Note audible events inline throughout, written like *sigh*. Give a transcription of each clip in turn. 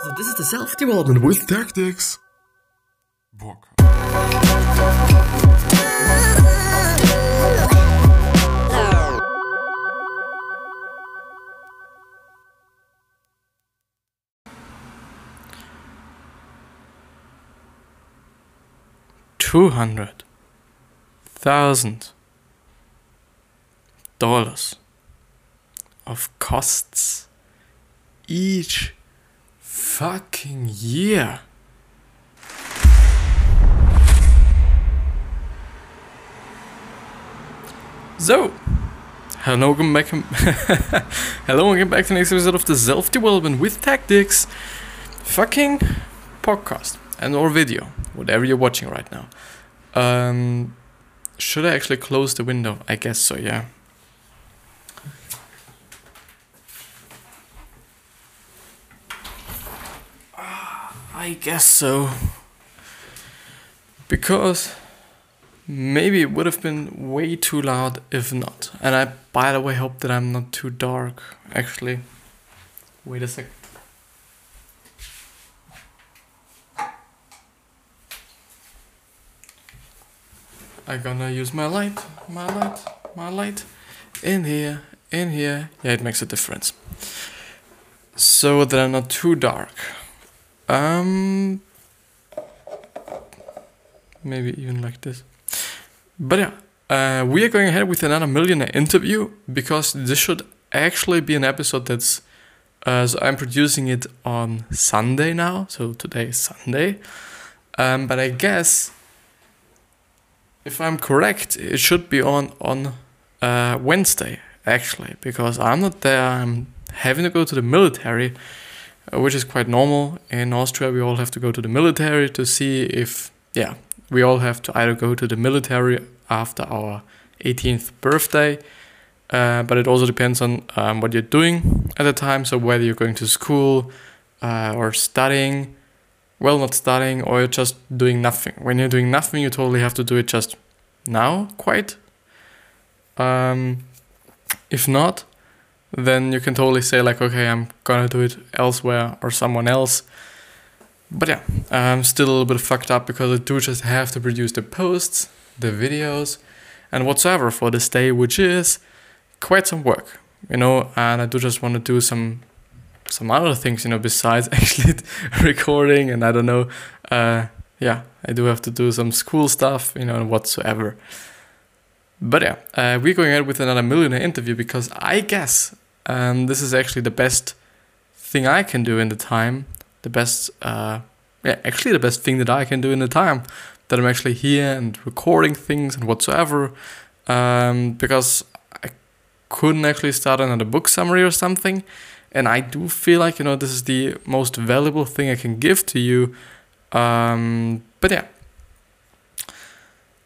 So this is the self-development with tactics. Book. Two hundred thousand dollars of costs each fucking year. So, hello, welcome back. hello, *laughs* welcome back to the next episode of the Self Development with Tactics fucking podcast and or video, whatever you're watching right now. Um, should I actually close the window? I guess so, yeah. I guess so. Because maybe it would have been way too loud if not. And I, by the way, hope that I'm not too dark, actually. Wait a sec. I'm gonna use my light, my light, my light. In here, in here. Yeah, it makes a difference. So that I'm not too dark. Um, maybe even like this. But yeah, uh, we are going ahead with another millionaire interview because this should actually be an episode that's. Uh, so I'm producing it on Sunday now, so today is Sunday. Um, but I guess, if I'm correct, it should be on on uh, Wednesday actually because I'm not there. I'm having to go to the military which is quite normal. In Austria, we all have to go to the military to see if, yeah, we all have to either go to the military after our 18th birthday, uh, but it also depends on um, what you're doing at the time. So whether you're going to school uh, or studying, well, not studying, or you're just doing nothing. When you're doing nothing, you totally have to do it just now, quite. Um, if not, then you can totally say like, okay, I'm gonna do it elsewhere or someone else. But yeah, I'm still a little bit fucked up because I do just have to produce the posts, the videos, and whatsoever for this day, which is quite some work, you know. And I do just want to do some some other things, you know, besides *laughs* actually recording and I don't know. Uh, yeah, I do have to do some school stuff, you know, and whatsoever. But yeah, uh, we're going ahead with another millionaire interview because I guess um, this is actually the best thing I can do in the time. The best, uh, yeah, actually the best thing that I can do in the time that I'm actually here and recording things and whatsoever. Um, because I couldn't actually start another book summary or something. And I do feel like, you know, this is the most valuable thing I can give to you. Um, but yeah.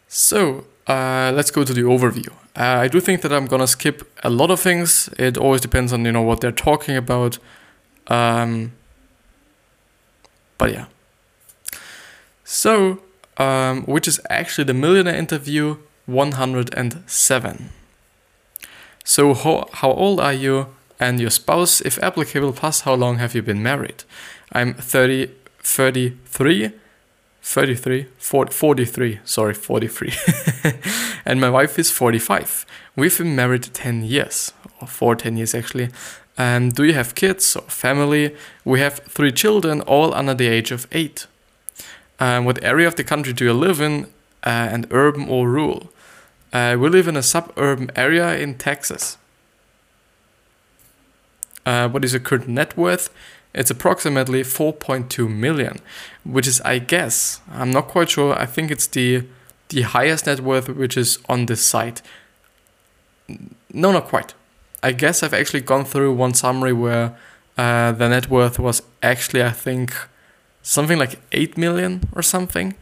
So, uh, let's go to the overview. Uh, I do think that I'm gonna skip a lot of things. It always depends on you know what they're talking about. Um, but yeah. So, um, which is actually the millionaire interview 107. So, how, how old are you and your spouse, if applicable, plus how long have you been married? I'm 30, 33 33, 40, 43, sorry, 43. *laughs* and my wife is 45. We've been married 10 years, or for 10 years actually. Um, do you have kids or family? We have three children, all under the age of 8. Um, what area of the country do you live in, uh, and urban or rural? Uh, we live in a suburban area in Texas. Uh, what is your current net worth? It's approximately 4.2 million, which is, I guess, I'm not quite sure. I think it's the the highest net worth which is on this site. No, not quite. I guess I've actually gone through one summary where uh, the net worth was actually, I think, something like 8 million or something.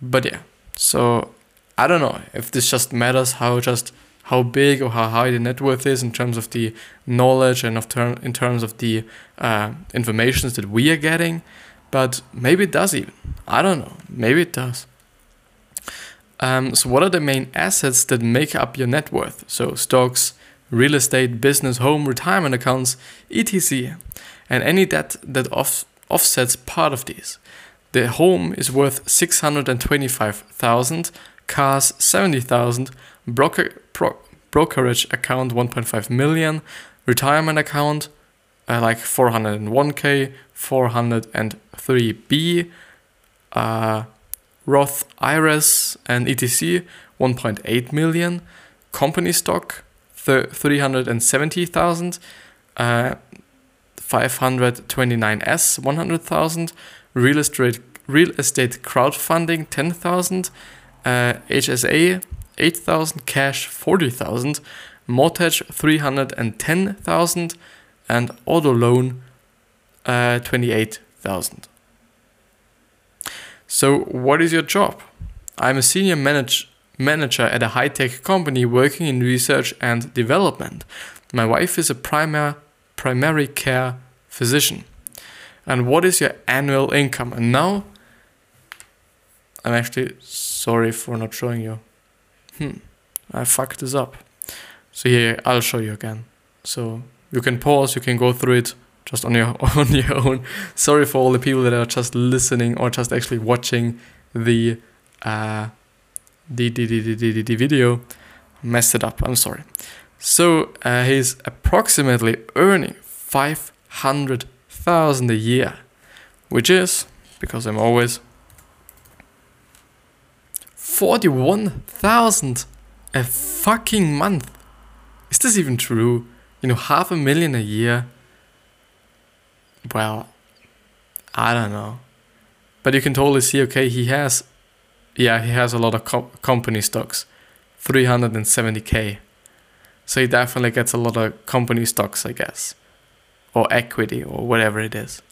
But yeah, so I don't know if this just matters how just how big or how high the net worth is in terms of the knowledge and of ter- in terms of the uh, informations that we are getting. But maybe it does even. I don't know. Maybe it does. Um, so, what are the main assets that make up your net worth? So, stocks, real estate, business, home, retirement accounts, etc. And any debt that off offsets part of these. The home is worth 625,000, cars 70,000, broker, pro, brokerage account 1.5 million, retirement account uh, like 401k, 403b, uh, Roth IRAs and ETC 1.8 million, company stock 370,000, uh, 529s 100,000, real estate real estate crowdfunding 10,000, uh, HSA 8,000, cash 40,000, mortgage 310,000, and auto loan uh, 28,000. So, what is your job? I'm a senior manage, manager at a high tech company working in research and development. My wife is a primary, primary care physician. And what is your annual income? And now, I'm actually sorry for not showing you. Hmm, I fucked this up. So here, I'll show you again. So you can pause, you can go through it just on your *laughs* on your own. Sorry for all the people that are just listening or just actually watching the uh, the, the, the, the, the video. Messed it up. I'm sorry. So uh, he's approximately earning five hundred thousand a year, which is because I'm always forty one thousand a fucking month. Is this even true? You know, half a million a year. Well, I don't know, but you can totally see. Okay, he has, yeah, he has a lot of co- company stocks, three hundred and seventy k. So he definitely gets a lot of company stocks, I guess or equity or whatever it is.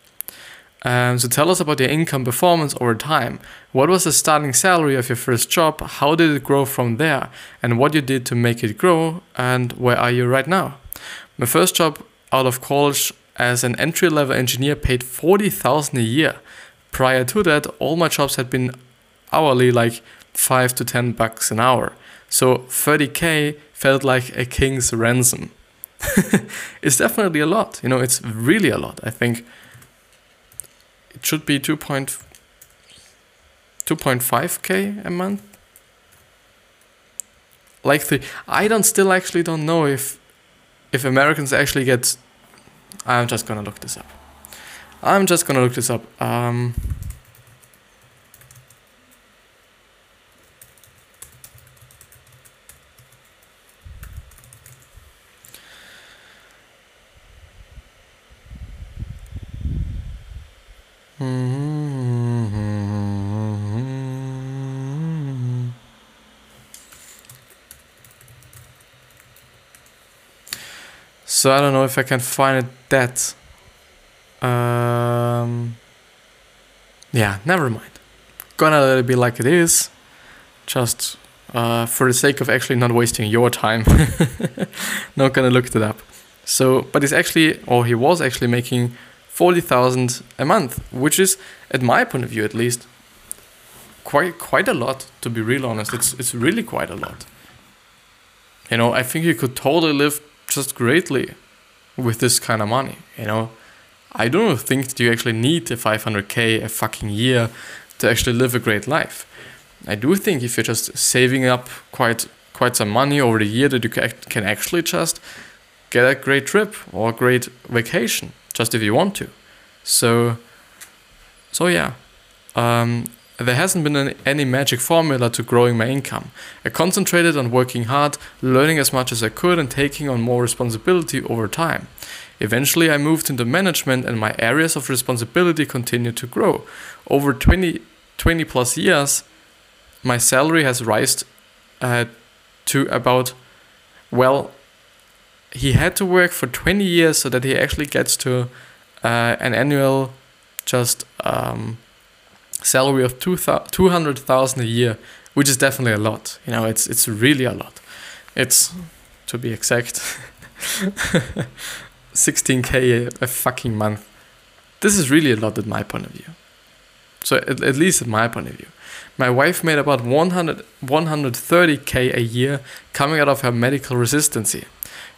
Um, so tell us about your income performance over time. What was the starting salary of your first job? How did it grow from there? And what you did to make it grow? And where are you right now? My first job out of college as an entry level engineer paid 40,000 a year. Prior to that, all my jobs had been hourly, like 5 to 10 bucks an hour. So 30k felt like a king's ransom. *laughs* it's definitely a lot. You know, it's really a lot. I think should be 2. 2.5k a month. Like three. I don't still actually don't know if if Americans actually get. I'm just gonna look this up. I'm just gonna look this up. Um, So I don't know if I can find it that. Um, yeah, never mind. Gonna let it be like it is. Just uh, for the sake of actually not wasting your time. *laughs* not gonna look it up. So, but he's actually, or he was actually making 40,000 a month, which is, at my point of view at least, quite quite a lot. To be real honest, it's it's really quite a lot. You know, I think you could totally live just greatly with this kind of money. You know, I don't think that you actually need a 500k a fucking year to actually live a great life. I do think if you're just saving up quite quite some money over the year that you can actually just get a great trip or a great vacation just if you want to. So, so yeah, um, there hasn't been any magic formula to growing my income. I concentrated on working hard, learning as much as I could, and taking on more responsibility over time. Eventually, I moved into management, and my areas of responsibility continued to grow. Over 20, 20 plus years, my salary has risen uh, to about, well, he had to work for 20 years so that he actually gets to uh, an annual just um, salary of 200,000 a year, which is definitely a lot. You know, it's it's really a lot. It's to be exact *laughs* 16k a, a fucking month. This is really a lot at my point of view. So at, at least at my point of view. My wife made about 100, 130k a year coming out of her medical residency.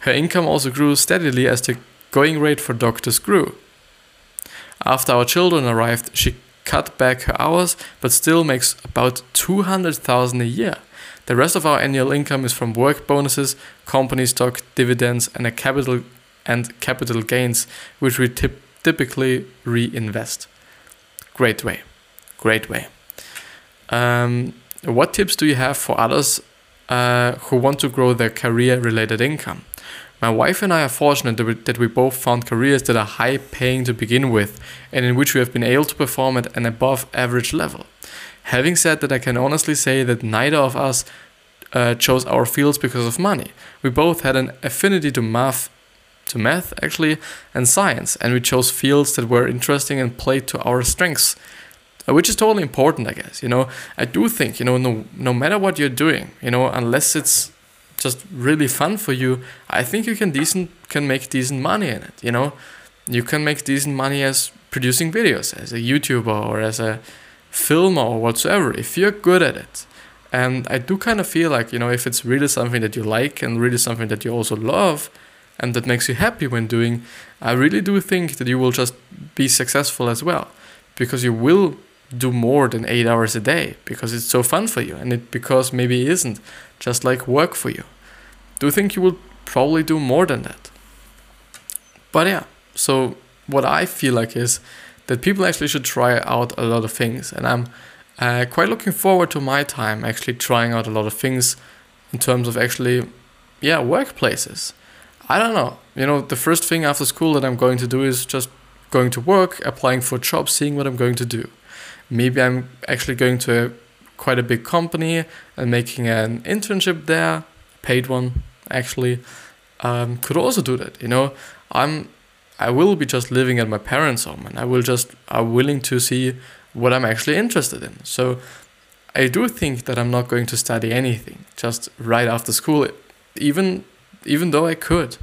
Her income also grew steadily as the going rate for doctors grew. After our children arrived, she cut back her hours, but still makes about 200,000 a year. The rest of our annual income is from work bonuses, company stock, dividends, and a capital and capital gains, which we tip, typically reinvest. Great way, great way. Um, what tips do you have for others uh, who want to grow their career-related income? My wife and I are fortunate that we, that we both found careers that are high paying to begin with and in which we have been able to perform at an above average level. Having said that, I can honestly say that neither of us uh, chose our fields because of money. We both had an affinity to math, to math actually, and science, and we chose fields that were interesting and played to our strengths, uh, which is totally important, I guess. You know, I do think you know no no matter what you're doing, you know, unless it's just really fun for you, I think you can decent can make decent money in it. You know, you can make decent money as producing videos, as a YouTuber or as a filmer or whatsoever if you're good at it. And I do kind of feel like you know if it's really something that you like and really something that you also love, and that makes you happy when doing, I really do think that you will just be successful as well, because you will do more than eight hours a day because it's so fun for you and it because maybe it isn't just like work for you. Do you think you will probably do more than that? But yeah, so what I feel like is that people actually should try out a lot of things, and I'm uh, quite looking forward to my time actually trying out a lot of things in terms of actually, yeah, workplaces. I don't know. You know, the first thing after school that I'm going to do is just going to work, applying for jobs, seeing what I'm going to do. Maybe I'm actually going to quite a big company and making an internship there, paid one actually. Um, could also do that. You know, I'm I will be just living at my parents' home, and I will just are willing to see what I'm actually interested in. So I do think that I'm not going to study anything just right after school, even even though I could.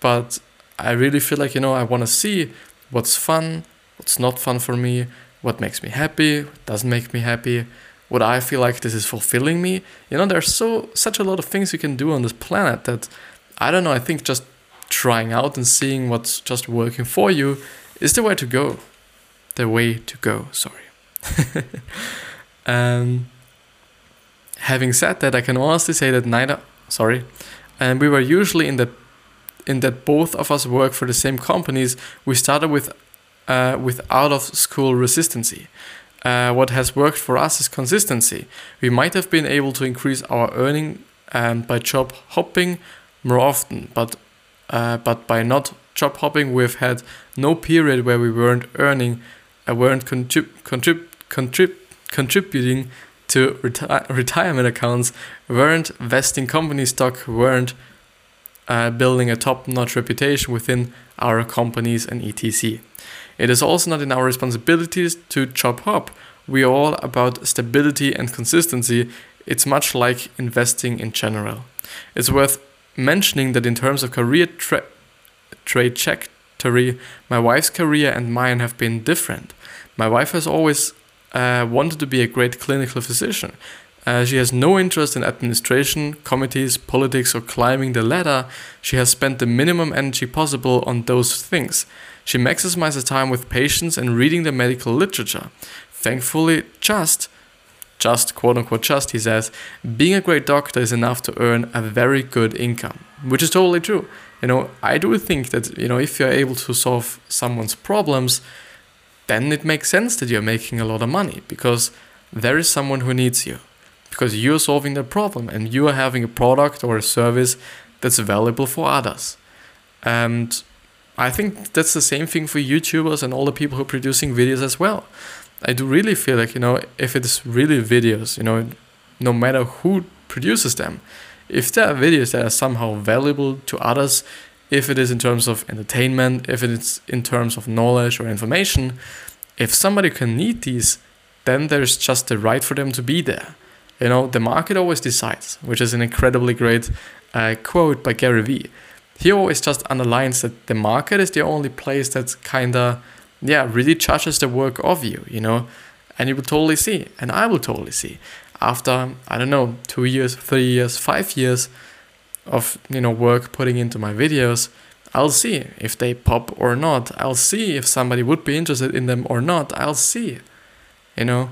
But I really feel like you know I want to see what's fun, what's not fun for me, what makes me happy, what doesn't make me happy, what I feel like this is fulfilling me. You know, there's so such a lot of things you can do on this planet that I don't know. I think just trying out and seeing what's just working for you is the way to go. The way to go. Sorry. *laughs* um, having said that, I can honestly say that neither. Sorry, and we were usually in that in that both of us work for the same companies. We started with uh, with out of school resistancy. Uh, what has worked for us is consistency. We might have been able to increase our earning um, by job hopping more often, but uh, but by not job hopping, we've had no period where we weren't earning, uh, weren't contrib- contrib- contrib- contributing to reti- retirement accounts, weren't vesting company stock, weren't uh, building a top-notch reputation within our companies and etc. It is also not in our responsibilities to chop hop. We are all about stability and consistency. It's much like investing in general. It's worth mentioning that in terms of career tra- trajectory, my wife's career and mine have been different. My wife has always uh, wanted to be a great clinical physician. Uh, she has no interest in administration, committees, politics, or climbing the ladder. She has spent the minimum energy possible on those things. She maximizes time with patients and reading the medical literature. Thankfully, just, just quote unquote just, he says, being a great doctor is enough to earn a very good income, which is totally true. You know, I do think that, you know, if you're able to solve someone's problems, then it makes sense that you're making a lot of money because there is someone who needs you because you're solving their problem and you are having a product or a service that's valuable for others. And I think that's the same thing for YouTubers and all the people who are producing videos as well. I do really feel like, you know, if it's really videos, you know, no matter who produces them, if there are videos that are somehow valuable to others, if it is in terms of entertainment, if it is in terms of knowledge or information, if somebody can need these, then there's just the right for them to be there. You know, the market always decides, which is an incredibly great uh, quote by Gary Vee. He always just underlines that the market is the only place that kind of, yeah, really judges the work of you, you know, and you will totally see, and I will totally see. After, I don't know, two years, three years, five years of, you know, work putting into my videos, I'll see if they pop or not. I'll see if somebody would be interested in them or not. I'll see. You know?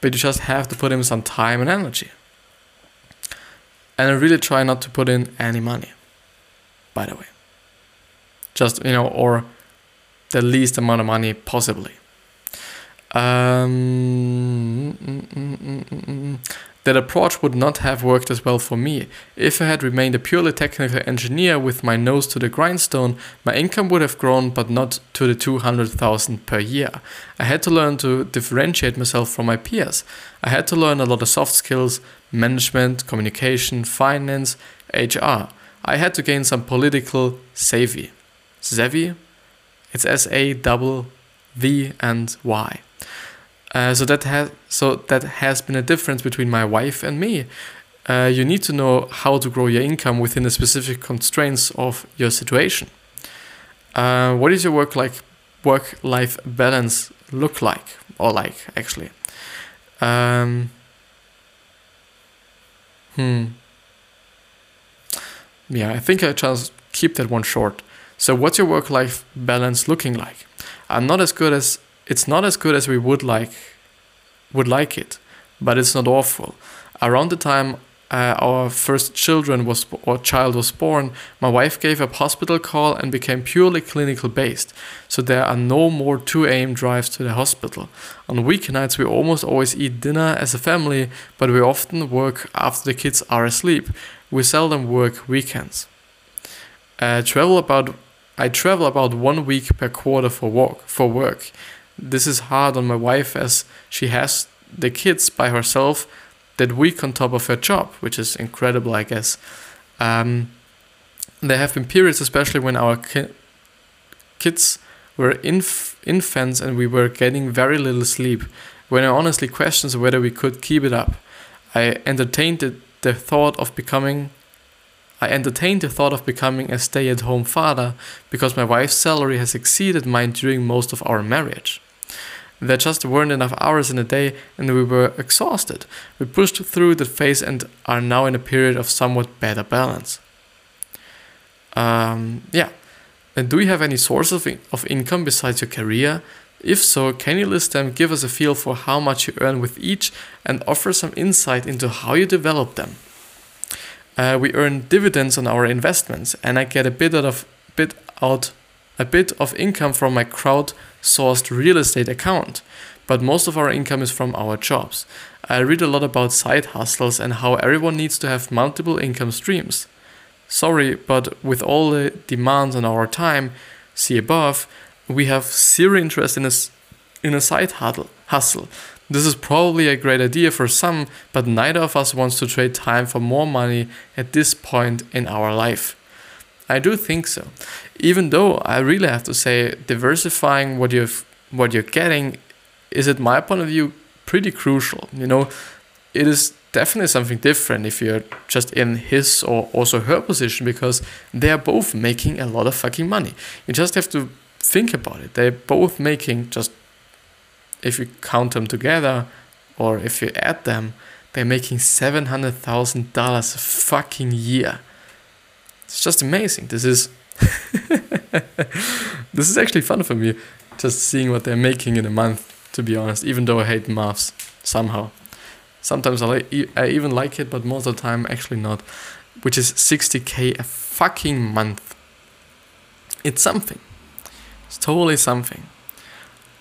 But you just have to put in some time and energy. And I really try not to put in any money, by the way. Just, you know, or the least amount of money possibly. Um, mm, mm, mm, that approach would not have worked as well for me. If I had remained a purely technical engineer with my nose to the grindstone, my income would have grown, but not to the 200,000 per year. I had to learn to differentiate myself from my peers. I had to learn a lot of soft skills, management, communication, finance, HR. I had to gain some political savvy. Savvy? It's S A double V and Y. Uh, so that has so that has been a difference between my wife and me. Uh, you need to know how to grow your income within the specific constraints of your situation. Uh, what is your work like work life balance look like or like actually? Um, hmm. Yeah, I think I just keep that one short. So, what's your work life balance looking like? I'm not as good as it's not as good as we would like would like it, but it's not awful. Around the time uh, our first children was or child was born, my wife gave up hospital call and became purely clinical based. So there are no more 2 a.m. drives to the hospital. On weeknights, we almost always eat dinner as a family, but we often work after the kids are asleep. We seldom work weekends. Uh, travel about I travel about one week per quarter for work. For work, this is hard on my wife as she has the kids by herself that week on top of her job, which is incredible, I guess. Um, there have been periods, especially when our ki- kids were inf- infants and we were getting very little sleep, when I honestly questioned whether we could keep it up. I entertained the, the thought of becoming I entertained the thought of becoming a stay at home father because my wife's salary has exceeded mine during most of our marriage. There just weren't enough hours in a day and we were exhausted. We pushed through the phase and are now in a period of somewhat better balance. Um, yeah. And do you have any source of, in- of income besides your career? If so, can you list them, give us a feel for how much you earn with each, and offer some insight into how you develop them? Uh, we earn dividends on our investments, and I get a bit out of bit out a bit of income from my crowd-sourced real estate account, but most of our income is from our jobs. I read a lot about side hustles and how everyone needs to have multiple income streams. Sorry, but with all the demands on our time, see above, we have zero interest in a, in a side hustle. This is probably a great idea for some, but neither of us wants to trade time for more money at this point in our life. I do think so. Even though I really have to say diversifying what you've what you're getting is at my point of view pretty crucial. You know, it is definitely something different if you're just in his or also her position because they are both making a lot of fucking money. You just have to think about it. They're both making just if you count them together or if you add them, they're making seven hundred thousand dollars a fucking year. It's just amazing. This is *laughs* this is actually fun for me, just seeing what they're making in a month. To be honest, even though I hate maths somehow, sometimes I like, I even like it, but most of the time actually not. Which is 60k a fucking month. It's something. It's totally something.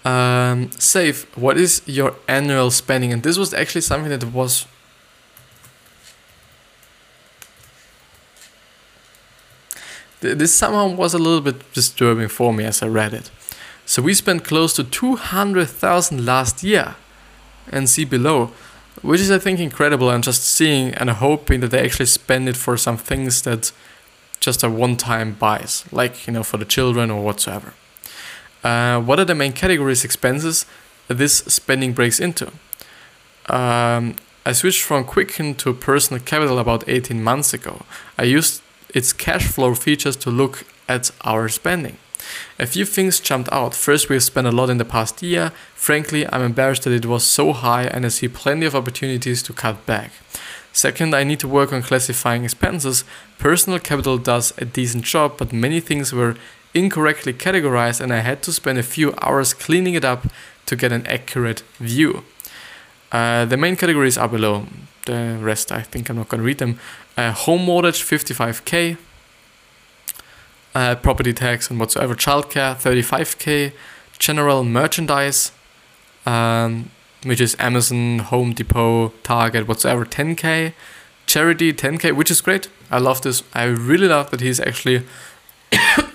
Um, Save, what is your annual spending? And this was actually something that was this somehow was a little bit disturbing for me as I read it. So we spent close to 200,000 last year and see below, which is I think incredible and just seeing and hoping that they actually spend it for some things that just are one-time buys, like you know for the children or whatsoever. Uh, what are the main categories expenses this spending breaks into? Um, I switched from Quicken to personal capital about 18 months ago. I used its cash flow features to look at our spending. A few things jumped out. First, we have spent a lot in the past year. Frankly, I'm embarrassed that it was so high and I see plenty of opportunities to cut back. Second, I need to work on classifying expenses. Personal capital does a decent job, but many things were incorrectly categorized, and I had to spend a few hours cleaning it up to get an accurate view. Uh, the main categories are below. The rest, I think I'm not going to read them. Uh, home mortgage, 55k. Uh, property tax and whatsoever. Childcare, 35k. General merchandise, um, which is Amazon, Home Depot, Target, whatsoever, 10k. Charity, 10k, which is great. I love this. I really love that he's actually *coughs* *coughs*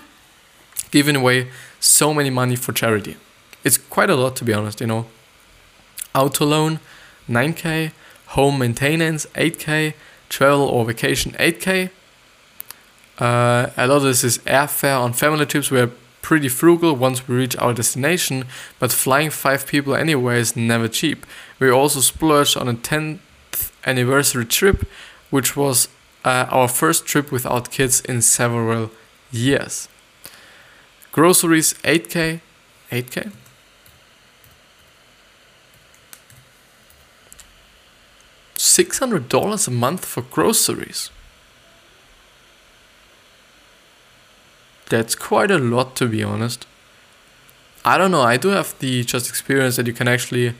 giving away so many money for charity. It's quite a lot, to be honest, you know. Auto loan, 9k. Home maintenance, 8k. Travel or vacation, 8k. Uh, a lot of this is airfare on family trips. We're pretty frugal once we reach our destination, but flying five people anyway is never cheap. We also splurged on a 10th anniversary trip, which was uh, our first trip without kids in several years. Groceries 8k, 8k. Six hundred dollars a month for groceries. That's quite a lot to be honest. I don't know, I do have the just experience that you can actually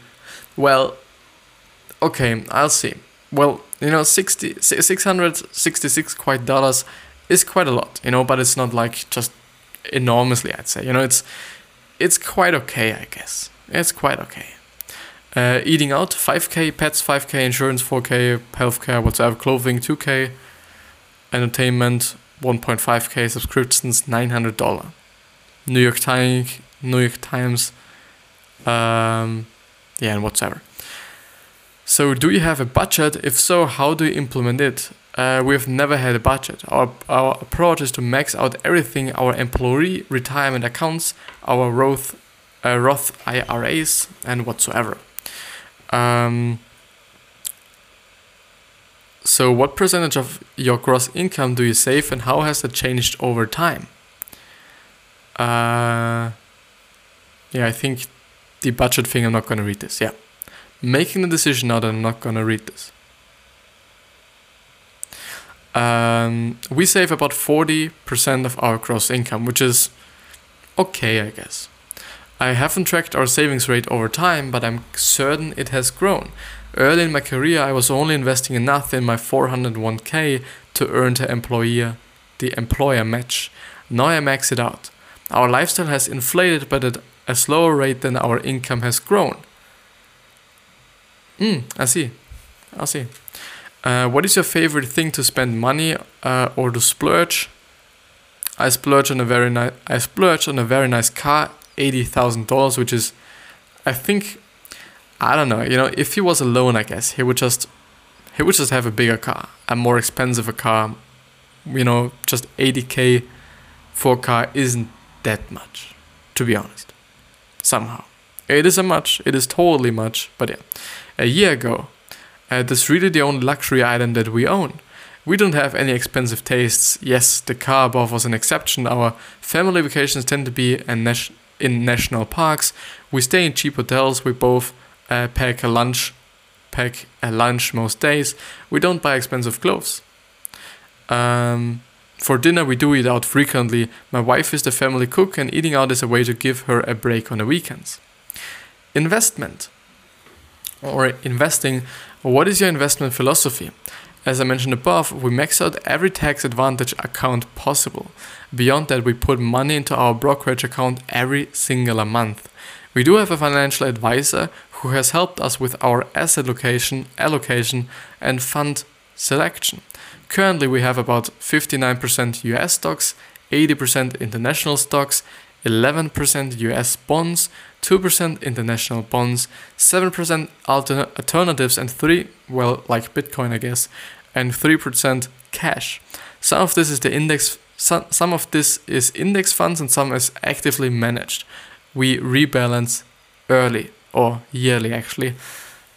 well okay, I'll see. Well, you know, 60 666 quite dollars is quite a lot, you know, but it's not like just enormously, I'd say. You know, it's it's quite okay, I guess. It's quite okay. Uh, eating out, 5k, pets, 5k, insurance, 4k, healthcare, whatever, clothing, 2k, entertainment, 1.5k, subscriptions, $900. New York Times, New York Times, um, yeah, and whatever. So, do you have a budget? If so, how do you implement it? Uh, we've never had a budget. Our, our approach is to max out everything our employee retirement accounts, our Roth, uh, Roth IRAs, and whatsoever. Um, so, what percentage of your gross income do you save, and how has that changed over time? Uh, yeah, I think the budget thing, I'm not going to read this. Yeah. Making the decision now that I'm not going to read this. Um, we save about 40% of our gross income, which is okay, I guess. I haven't tracked our savings rate over time, but I'm certain it has grown. Early in my career, I was only investing enough in my 401k to earn the employer, the employer match. Now I max it out. Our lifestyle has inflated, but at a slower rate than our income has grown. Hmm, I see. I see. Uh, what is your favorite thing to spend money uh, or to splurge? I splurge on a very nice. I splurge on a very nice car, eighty thousand dollars, which is, I think, I don't know. You know, if he was alone, I guess he would just, he would just have a bigger car, a more expensive a car. You know, just eighty k for a car isn't that much, to be honest. Somehow, it is a much. It is totally much. But yeah, a year ago, uh, that's really the only luxury item that we own. We don't have any expensive tastes. Yes, the car above was an exception. Our family vacations tend to be in national parks. We stay in cheap hotels. We both uh, pack a lunch, pack a lunch most days. We don't buy expensive clothes. Um, for dinner, we do eat out frequently. My wife is the family cook, and eating out is a way to give her a break on the weekends. Investment or investing what is your investment philosophy? As I mentioned above, we max out every tax advantage account possible. Beyond that, we put money into our brokerage account every single month. We do have a financial advisor who has helped us with our asset location, allocation, and fund selection. Currently, we have about 59% US stocks, 80% international stocks, 11% US bonds, 2% international bonds, 7% alter- alternatives, and 3 well, like Bitcoin, I guess, and 3% cash. Some of this is the index some, some of this is index funds and some is actively managed. We rebalance early or yearly actually.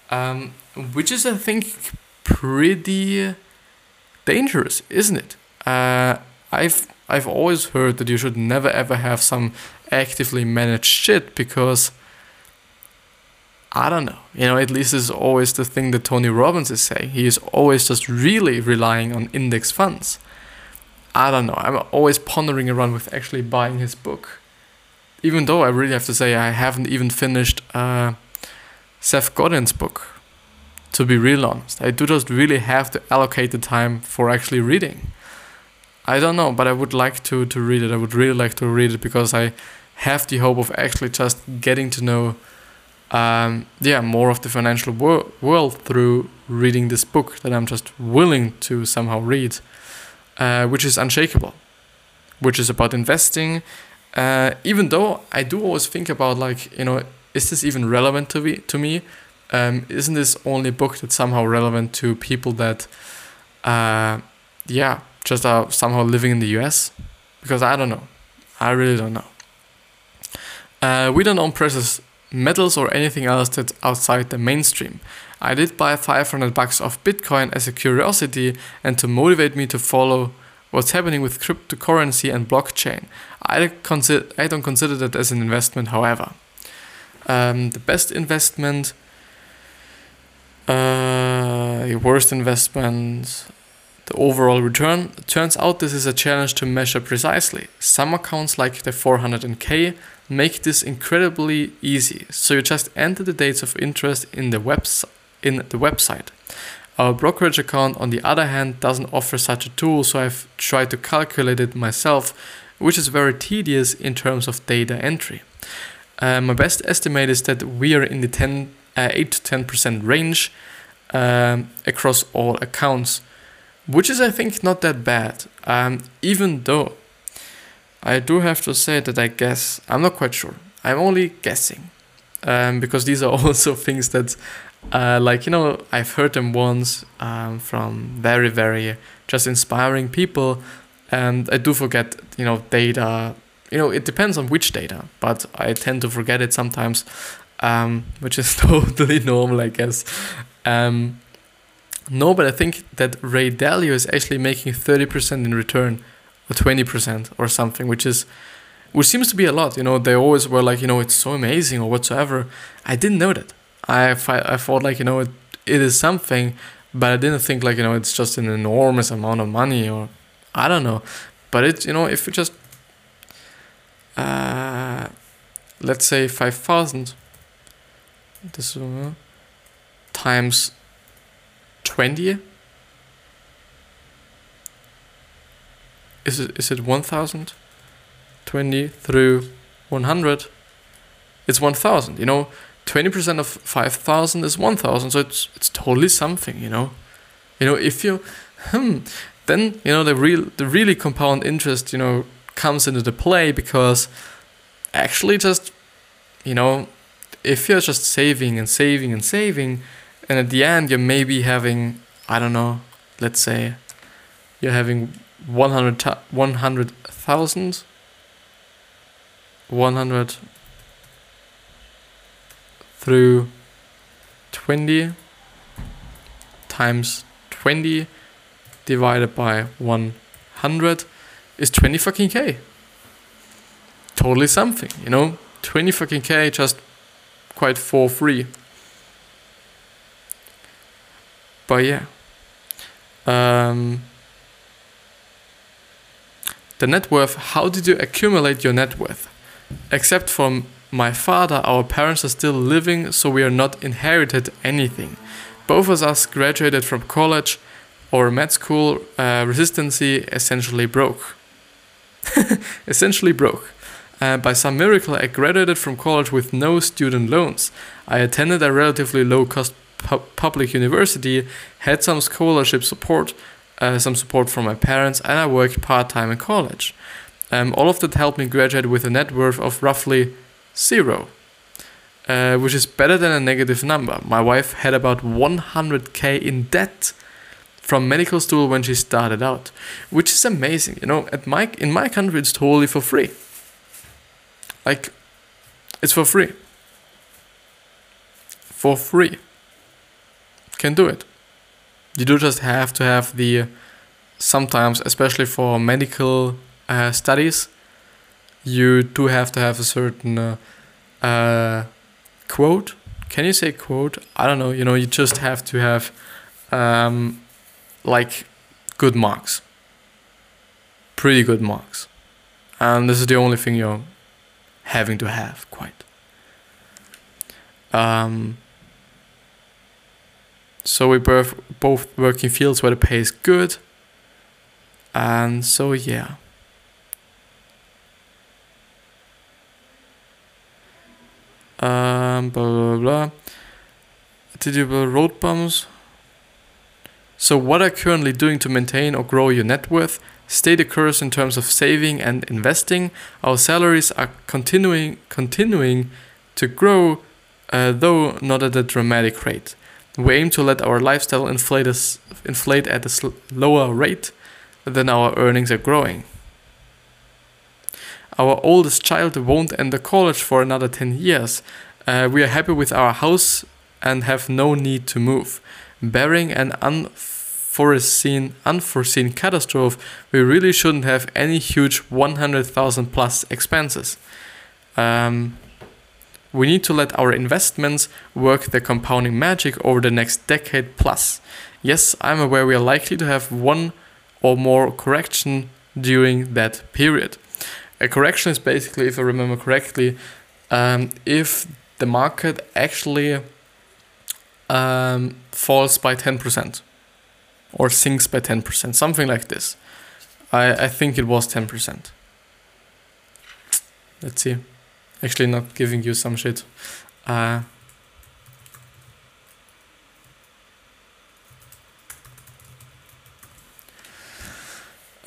Um, which is I think pretty dangerous, isn't it? Uh, I've I've always heard that you should never ever have some actively managed shit because I don't know. You know, at least this is always the thing that Tony Robbins is saying. He is always just really relying on index funds. I don't know. I'm always pondering around with actually buying his book. Even though I really have to say I haven't even finished uh, Seth Godin's book. To be real honest, I do just really have to allocate the time for actually reading. I don't know, but I would like to to read it. I would really like to read it because I have the hope of actually just getting to know, um, yeah, more of the financial wor- world through reading this book that I'm just willing to somehow read, uh, which is unshakable, which is about investing. Uh, even though I do always think about like you know, is this even relevant to me? To me, um, isn't this only a book that's somehow relevant to people that, uh, yeah, just are somehow living in the US? Because I don't know. I really don't know. Uh, we don't own precious metals or anything else that's outside the mainstream. I did buy 500 bucks of Bitcoin as a curiosity and to motivate me to follow what's happening with cryptocurrency and blockchain. I, consider, I don't consider that as an investment, however. Um, the best investment, uh, worst investment, the overall return. Turns out this is a challenge to measure precisely. Some accounts like the 400k make this incredibly easy. So you just enter the dates of interest in the website in the website. Our brokerage account on the other hand doesn't offer such a tool, so I've tried to calculate it myself, which is very tedious in terms of data entry. Uh, my best estimate is that we are in the 10, uh, 8 to 10% range um, across all accounts which is I think not that bad. Um, even though I do have to say that I guess I'm not quite sure. I'm only guessing um, because these are *laughs* also things that, uh, like you know, I've heard them once um, from very very just inspiring people, and I do forget you know data. You know, it depends on which data, but I tend to forget it sometimes, um, which is *laughs* totally normal, I guess. Um, no, but I think that Ray Dalio is actually making 30% in return or 20% or something, which is which seems to be a lot. You know, they always were like, you know, it's so amazing or whatsoever. I didn't know that. I, I thought like, you know, it, it is something, but I didn't think like, you know, it's just an enormous amount of money or I don't know. But it's, you know, if you just, uh, let's say 5,000, this uh, times 20 is it is it 1000 20 through 100 it's 1000 you know? 20% of 5000 is 1000 so it's it's totally something you know? You know if you hmm then you know the real the really compound interest you know comes into the play because actually just you know if you're just saving and saving and saving and at the end you're maybe having i don't know let's say you're having 100 100,000 100 through 20 times 20 divided by 100 is 20 fucking k. Totally something you know? 20 fucking k just quite for free but yeah. Um, the net worth. How did you accumulate your net worth? Except from my father, our parents are still living, so we are not inherited anything. Both of us graduated from college or med school. Uh, essentially broke. *laughs* essentially broke. Uh, by some miracle, I graduated from college with no student loans. I attended a relatively low cost pu- public university, had some scholarship support, uh, some support from my parents, and I worked part time in college. Um, all of that helped me graduate with a net worth of roughly zero, uh, which is better than a negative number. My wife had about 100k in debt from medical school when she started out, which is amazing. You know, at my in my country, it's totally for free. Like, it's for free. For free can do it. You do just have to have the sometimes, especially for medical uh, studies, you do have to have a certain uh, uh, quote can you say quote? I don't know. You know, you just have to have um, like good marks, pretty good marks, and this is the only thing you're having to have quite. Um, so we both both work in fields where the pay is good, and so yeah. Um, blah blah blah. Did you build road bumps? So what are currently doing to maintain or grow your net worth? Stay the course in terms of saving and investing. Our salaries are continuing continuing to grow, uh, though not at a dramatic rate. We aim to let our lifestyle inflate inflate at a sl- lower rate than our earnings are growing. Our oldest child won't enter college for another 10 years. Uh, we are happy with our house and have no need to move. Barring an unforeseen, unforeseen catastrophe, we really shouldn't have any huge 100,000 plus expenses. Um, we need to let our investments work their compounding magic over the next decade plus. Yes, I'm aware we are likely to have one or more correction during that period. A correction is basically, if I remember correctly, um, if the market actually um, falls by 10% or sinks by 10%, something like this. I, I think it was 10%. Let's see. Actually, not giving you some shit. Uh,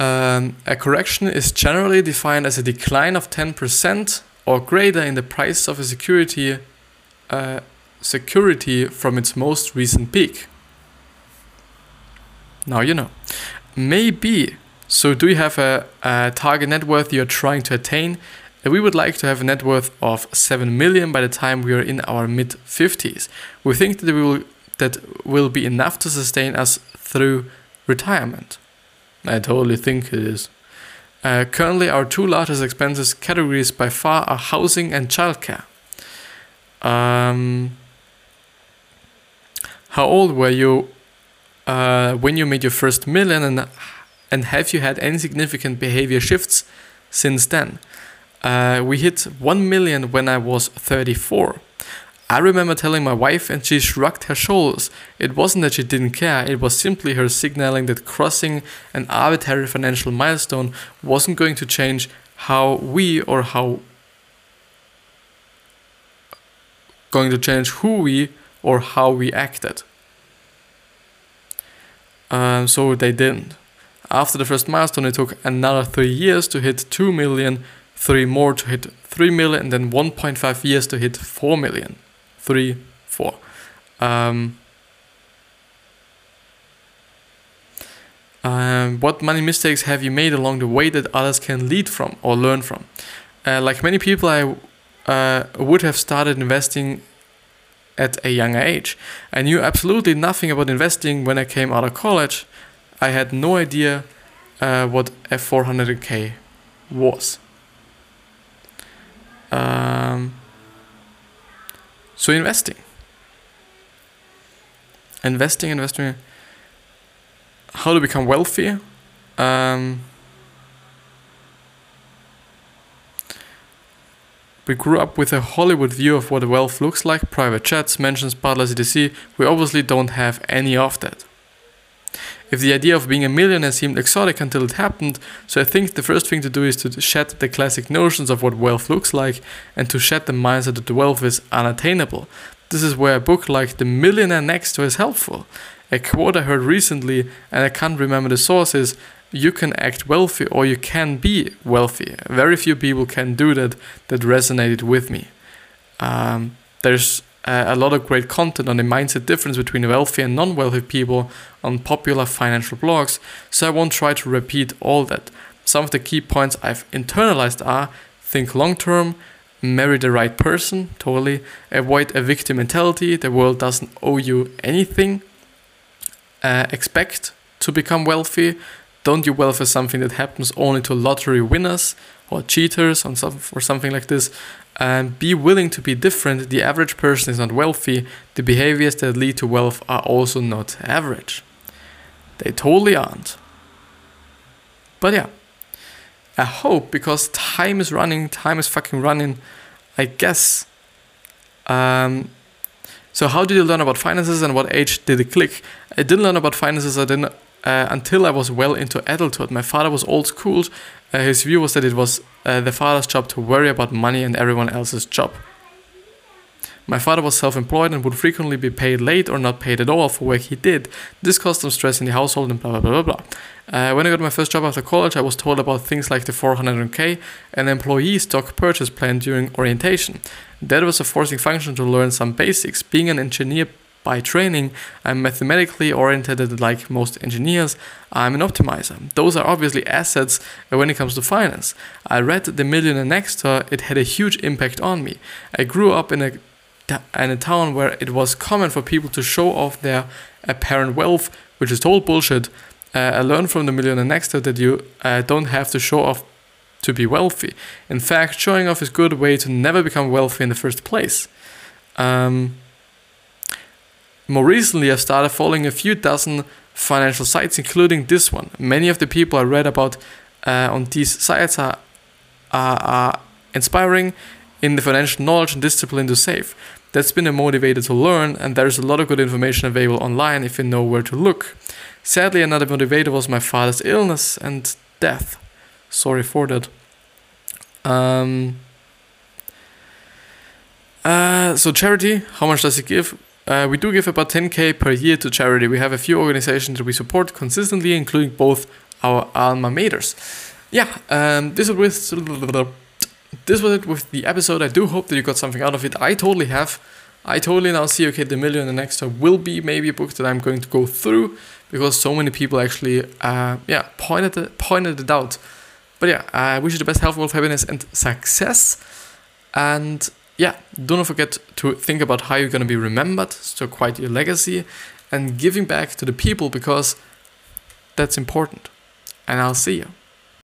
Um, a correction is generally defined as a decline of 10% or greater in the price of a security uh, security from its most recent peak. Now you know. Maybe. So, do you have a, a target net worth you're trying to attain? Uh, We would like to have a net worth of 7 million by the time we are in our mid 50s. We think that we will that will be enough to sustain us through retirement. I totally think it is. Uh, currently, our two largest expenses categories by far are housing and childcare. Um, how old were you uh, when you made your first million, and and have you had any significant behavior shifts since then? Uh, we hit one million when I was 34. I remember telling my wife, and she shrugged her shoulders. It wasn't that she didn't care, it was simply her signaling that crossing an arbitrary financial milestone wasn't going to change how we or how. going to change who we or how we acted. Um, so they didn't. After the first milestone, it took another three years to hit 2 million, three more to hit 3 million, and then 1.5 years to hit 4 million. 3, four. Um, um, what money mistakes have you made along the way that others can lead from or learn from? Uh, like many people, I uh, would have started investing at a younger age. I knew absolutely nothing about investing when I came out of college. I had no idea uh, what a 400k was. Um, so investing. Investing, investing. How to become wealthy? Um, we grew up with a Hollywood view of what wealth looks like, private jets, mansions, butlers, etc. We obviously don't have any of that. If the idea of being a millionaire seemed exotic until it happened, so I think the first thing to do is to shed the classic notions of what wealth looks like and to shed the mindset that wealth is unattainable. This is where a book like The Millionaire Next Door is helpful. A quote I heard recently, and I can't remember the source, is you can act wealthy or you can be wealthy. Very few people can do that that resonated with me. Um, there's uh, a lot of great content on the mindset difference between wealthy and non wealthy people on popular financial blogs, so I won't try to repeat all that. Some of the key points I've internalized are think long term, marry the right person, totally, avoid a victim mentality, the world doesn't owe you anything, uh, expect to become wealthy, don't do wealth as something that happens only to lottery winners or cheaters or, some, or something like this. And be willing to be different. The average person is not wealthy. The behaviors that lead to wealth are also not average. They totally aren't. But yeah, I hope because time is running, time is fucking running. I guess. Um, so how did you learn about finances and what age did it click? I didn't learn about finances. I didn't uh, until I was well into adulthood. My father was old school. Uh, his view was that it was uh, the father's job to worry about money and everyone else's job. My father was self employed and would frequently be paid late or not paid at all for work he did. This caused some stress in the household and blah blah blah blah blah. Uh, when I got my first job after college, I was told about things like the 400k and employee stock purchase plan during orientation. That was a forcing function to learn some basics. Being an engineer by training, I'm mathematically oriented like most engineers. I'm an optimizer. Those are obviously assets when it comes to finance. I read The Millionaire Next Door, it had a huge impact on me. I grew up in a in a town where it was common for people to show off their apparent wealth, which is total bullshit. Uh, I learned from the millionaire next door that you uh, don't have to show off to be wealthy. In fact, showing off is a good way to never become wealthy in the first place. Um, more recently, I've started following a few dozen financial sites, including this one. Many of the people I read about uh, on these sites are, are, are inspiring in the financial knowledge and discipline to save. That's been a motivator to learn, and there's a lot of good information available online if you know where to look. Sadly, another motivator was my father's illness and death. Sorry for that. Um, uh, so charity, how much does it give? Uh, we do give about 10k per year to charity. We have a few organizations that we support consistently, including both our alma maters. Yeah, um, this was with this was it with the episode. I do hope that you got something out of it. I totally have. I totally now see okay, the million the next time will be maybe a book that I'm going to go through because so many people actually, uh, yeah, pointed it, pointed it out. But yeah, I wish you the best health, wealth, happiness, and success. And yeah, do not forget to think about how you're going to be remembered, so quite your legacy, and giving back to the people because that's important. And I'll see you.